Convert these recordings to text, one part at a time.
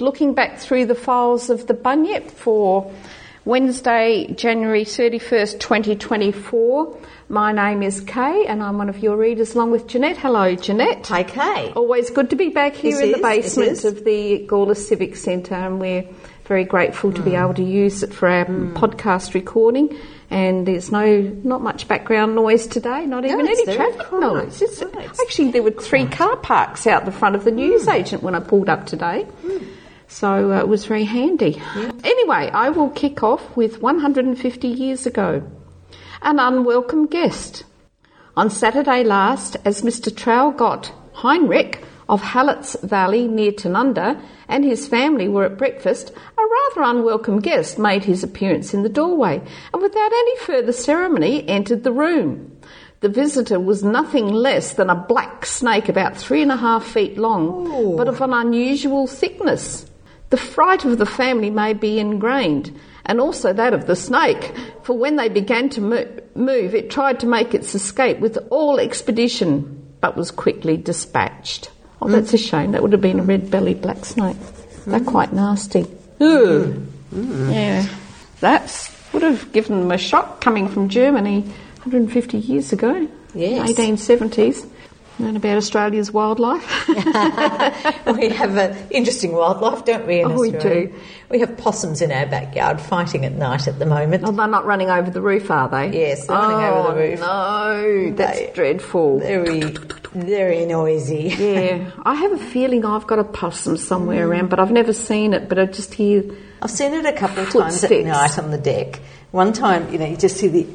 looking back through the files of the Bunyip for Wednesday, January 31st, 2024. My name is Kay and I'm one of your readers along with Janette. Hello, Janette. Hi, Kay. Always good to be back here in the basement of the Gawler Civic Centre and we're very grateful to be Mm. able to use it for our mm. podcast recording. And there's no, not much background noise today, not even any traffic quiet. noise. It's- No, it's actually, there were three car parks out the front of the mm. newsagent when I pulled up today. Mm. So uh, it was very handy. Anyway, I will kick off with 150 years ago. An unwelcome guest. On Saturday last, as Mr. Traugott Heinrich of Hallett's Valley near Tanunda and his family were at breakfast, a rather unwelcome guest made his appearance in the doorway and without any further ceremony entered the room. The visitor was nothing less than a black snake about three and a half feet long, but of an unusual thickness. The fright of the family may be ingrained, and also that of the snake, for when they began to mo- move, it tried to make its escape with all expedition, but was quickly dispatched. Oh, that's a shame. That would have been a red bellied black snake. They're quite nasty. Ugh. Yeah. That would have given them a shock coming from Germany 150 years ago. Yes. 1870s. Learn about Australia's wildlife. we have an interesting wildlife, don't we? In Oh, we do. We have possums in our backyard fighting at night at the moment. Oh, they're not running over the roof, are they? Yes, they're running over the oh, roof. No, that's They- dreadful. Very, very noisy. Yeah, I have a feeling I've got a possum somewhere mm. around, but I've never seen it. But I just hear. I've seen it a couple of times at night on the deck. One time, you know, you just see the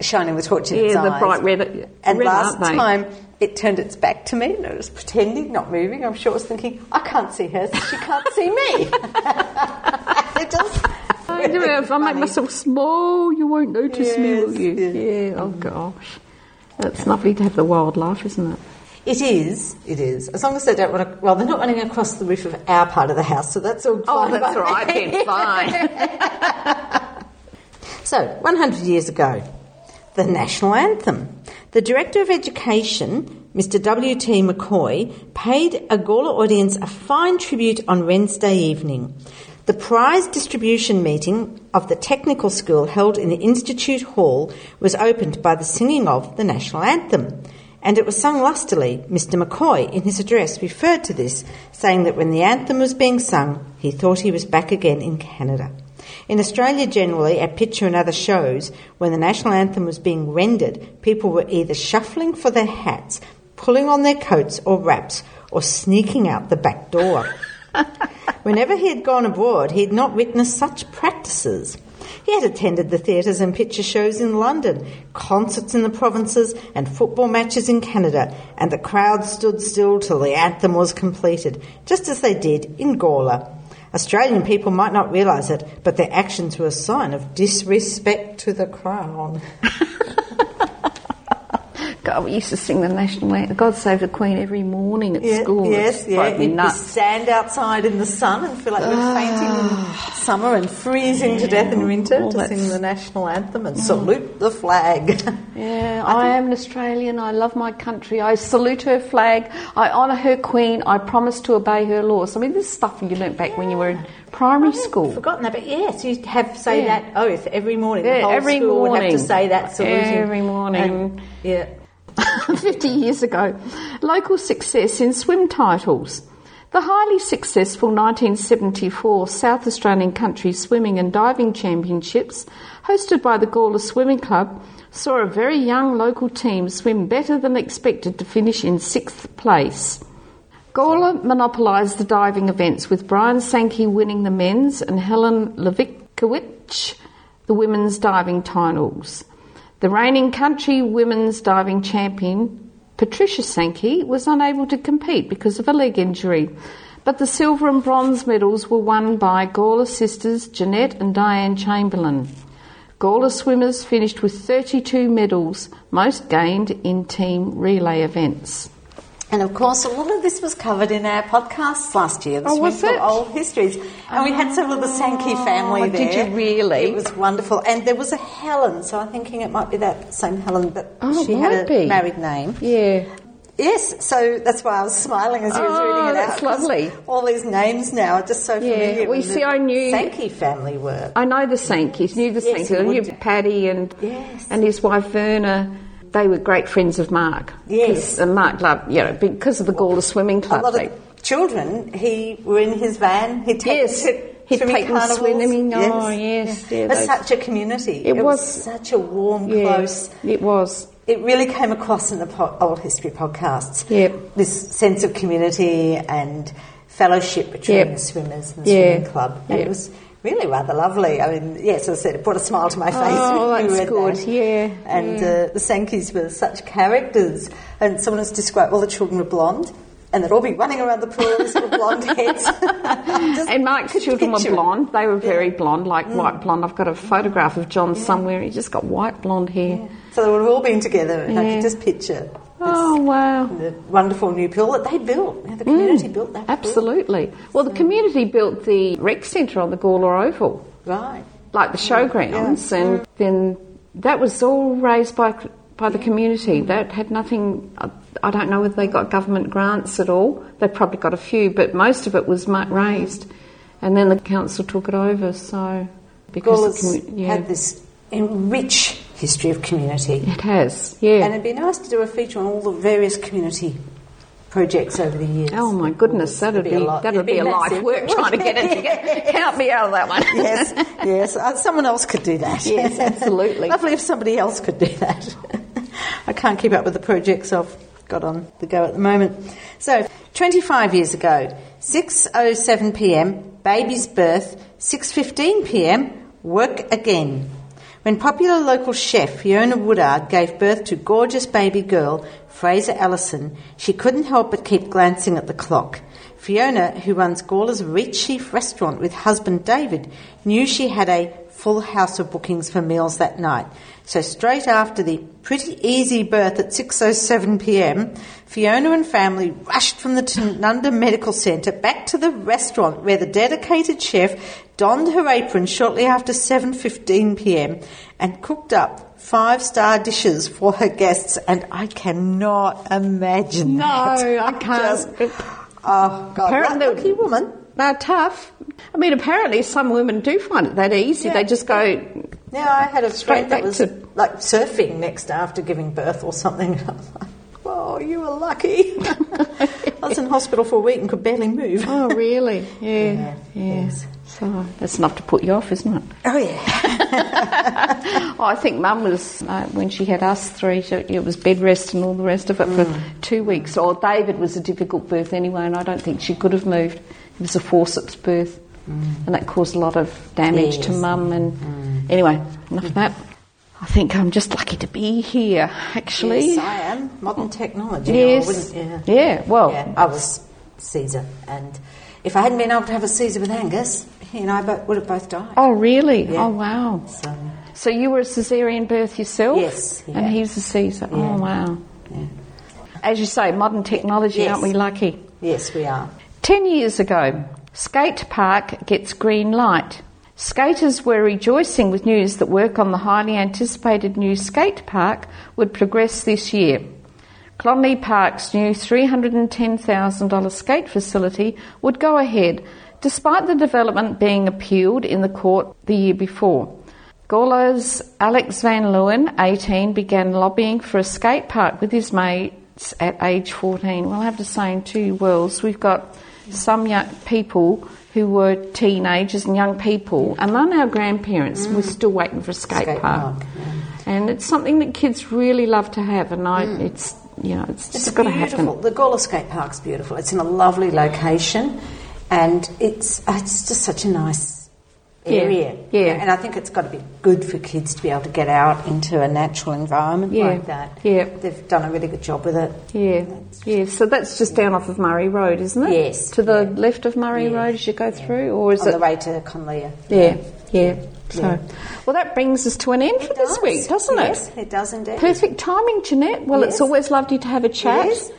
shining the torch in its Yeah, the eyes. bright red- And red, last time, it turned its back to me and it was pretending, not moving. I'm sure it was thinking, I can't see her, so she can't see me. it just. I do it. If I make myself small, you won't notice me, will you? yes. Yeah. Oh gosh, that's lovely to have the wildlife, isn't it? It is, it is. As long as they don't want to, well, they're not running across the roof of our part of the house, so that's all Oh, fine. that's all right. Then fine. So, 100 years ago, the national anthem. The Director of Education, Mr. W.T. McCoy, paid a Gawler audience a fine tribute on Wednesday evening. The prize distribution meeting of the technical school held in the Institute Hall was opened by the singing of the national anthem. And it was sung lustily. Mr. McCoy, in his address, referred to this, saying that when the anthem was being sung, he thought he was back again in Canada. In Australia, generally, at picture and other shows, when the national anthem was being rendered, people were either shuffling for their hats, pulling on their coats or wraps, or sneaking out the back door. Whenever he had gone abroad, he had not witnessed such practices. He had attended the theatres and picture shows in London, concerts in the provinces, and football matches in Canada, and the crowd stood still till the anthem was completed, just as they did in Gawler. Australian people might not realise it, but their actions were a sign of disrespect to the crown. God, we used to sing the national anthem, God Save the Queen, every morning at school. yes, yeah. You'd nuts. stand outside in the sun and feel like you're ah. fainting in summer and freezing to death in winter to that's- sing the national anthem and salute the flag. Yeah, I, am an Australian. I love my country. I salute her flag. I honour her queen. I promise to obey her laws. I mean, this is stuff you learnt back when you were in primary school. I've forgotten that, but yes, you have to say Yeah. that oath every morning. Yeah, every would have to say that saluting. Every morning. And, yeah. 50 years ago. Local success in swim titles. The highly successful 1974 South Australian Country Swimming and Diving Championships, hosted by the Gawler Swimming Club, saw a very young local team swim better than expected to finish in sixth place. Gawler monopolised the diving events with Brian Sankey winning the men's and Helen Levikowicz the women's diving titles. The reigning country women's diving champion, Patricia Sankey, was unable to compete because of a leg injury, but the silver and bronze medals were won by Gawler sisters Jeanette and Diane Chamberlain. Gawler swimmers finished with 32 medals, most gained in team relay events. And of course, a lot of this was covered in our podcasts last year. The Oh, was it? Old Histories. And we had several of the Sankey oh, family Oh, there. did you really? It was wonderful. And there was a Helen, so I'm thinking it might be that same Helen, but Oh, she had a be. married name. Yeah. Yes, so that's why I was smiling as you was Oh, reading it out. that's out. lovely. All these names now are just so Yeah, familiar. well, you see, the I knew- Sankey family were. I know the Sankeys, knew the Yes, Sankeys. you I knew. Paddy and Yes. and his wife Verna. They were great friends of Mark. Yes. and Mark loved, you know, because of the Gawler Swimming Club. A lot they- of children, he were in his van. He'd take Yes, them he'd swimming take them swimming. Oh, yes, yeah, It was those- such a community. It was- such a warm, yeah, close. It was. It really came across in the po- old history podcasts. Yep. This sense of community and fellowship between Yep. the swimmers and the Yeah. swimming club. Yep. It was really rather lovely. I mean, yes, as I said, it brought a smile to my face. Oh, when that's good. that. Yeah, And yeah. Uh, the Sankeys were such characters. And someone has described all the children were blonde. And they'd all be running around the pool with little blonde heads. And Mark's children were blonde. They were very Yeah. Mm. blonde, like white blonde. I've got a photograph of John somewhere. He just got white blonde hair. So they would have all been together, and I could just picture Oh wow! the wonderful new pool that they built. The community mm, built that pool. Absolutely. Well, the community built the rec centre on the Gawler Oval, Right. like the showgrounds, and then that was all raised by by the community. Mm. That had nothing. I- don't know whether they got government grants at all. They probably got a few, but most of it was raised, and then the council took it over. So because Gawler's the commu- yeah, had this rich history of community. it has, yeah. And it'd be nice to do a feature on all the various community projects over the years. Oh my goodness, that'd be, a lot. that'd It'd be, a life massive. work trying to get it together. Count me out of that one. yes, yes. Uh, someone else could do that. Yes, absolutely. Lovely if somebody else could do that. I can't keep up with the projects I've got on the go at the moment. So, 25 years ago, 6:07 p.m. baby's birth, 6:15 p.m. work again. When popular local chef Fiona Woodard gave birth to gorgeous baby girl Fraser Ellison, she couldn't help but keep glancing at the clock. Fiona, who runs Gawler's Reach Chief restaurant with husband David, knew she had a full house of bookings for meals that night. So straight after the pretty easy birth at 6.07 p.m., Fiona and family rushed from the Tanunda Medical Centre back to the restaurant where the dedicated chef donned her apron shortly after 7.15 p.m. and cooked up five-star dishes for her guests. And I cannot imagine No, that. I can't. Just- oh, God, Apparently- lucky woman. They're tough. I mean, apparently some women do find it that easy. Yeah. They just go, Yeah, I had a Straight friend that was to- like surfing next after giving birth or something. Oh, you were lucky. I was in hospital for a week and could barely move. oh, really? Yeah. Yeah, yes. So that's enough to put you off, isn't it? Oh, yeah. Oh, I think Mum was, uh, when she had us three, she, it was bed rest and all the rest of it Mm. for two weeks. Or David was a difficult birth anyway, and I don't think she could have moved. It was a forceps birth, and that caused a lot of damage to Mm. Yes. Mm. Mum. And anyway, enough of that. I think I'm just lucky to be here, actually. Yes, I am. Modern technology. Yes. Yeah. Yeah, well, Yeah, I was Caesar. And if I hadn't been able to have a Caesar with Angus, he and I both, would have both died. Oh, really? Yeah. Oh, wow. So, So you were a caesarean birth yourself? Yes, And yeah. he was a Caesar. Oh, wow. yeah. As you say, modern technology, Yes. aren't we lucky? Yes, we are. Ten years ago, Skate Park gets green light. Skaters were rejoicing with news that work on the highly anticipated new skate park would progress this year. Clonlea Park's new $310,000 skate facility would go ahead, despite the development being appealed in the court the year before. Gawler's Alex Van Leeuwen, 18, began lobbying for a skate park with his mates at age 14. We'll have to say, in two worlds, we've got some young people who were teenagers and young people, and they're now grandparents. We're mm. still waiting for a skate, Skate park. park, yeah. And it's something that kids really love to have, and I, mm. it's, you know, it's, It's just got to beautiful. happen. The Gawler Skate Park's beautiful. It's in a lovely location, and it's it's just such a nice area. yeah. and I think it's got to be good for kids to be able to get out into a natural environment Yeah, like that. yeah. they've done a really good job with it. Yeah, yeah. So that's just down off of Murray Road, isn't it? Yes, To the yeah. left of Murray Yeah, Road as you go through, or is on it? the way to Clonlea. Yeah, yeah. So, Yeah. well, that brings us to an end for this week, doesn't yes, it? it does indeed. Perfect timing, Janette. Well, it's always lovely to have a chat. Yes.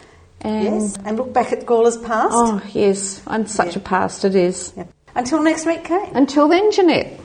And yes, and look back at Gawler's past. oh yes, and such a past it is. Yeah. Until next week, Kate. Until then, Janette.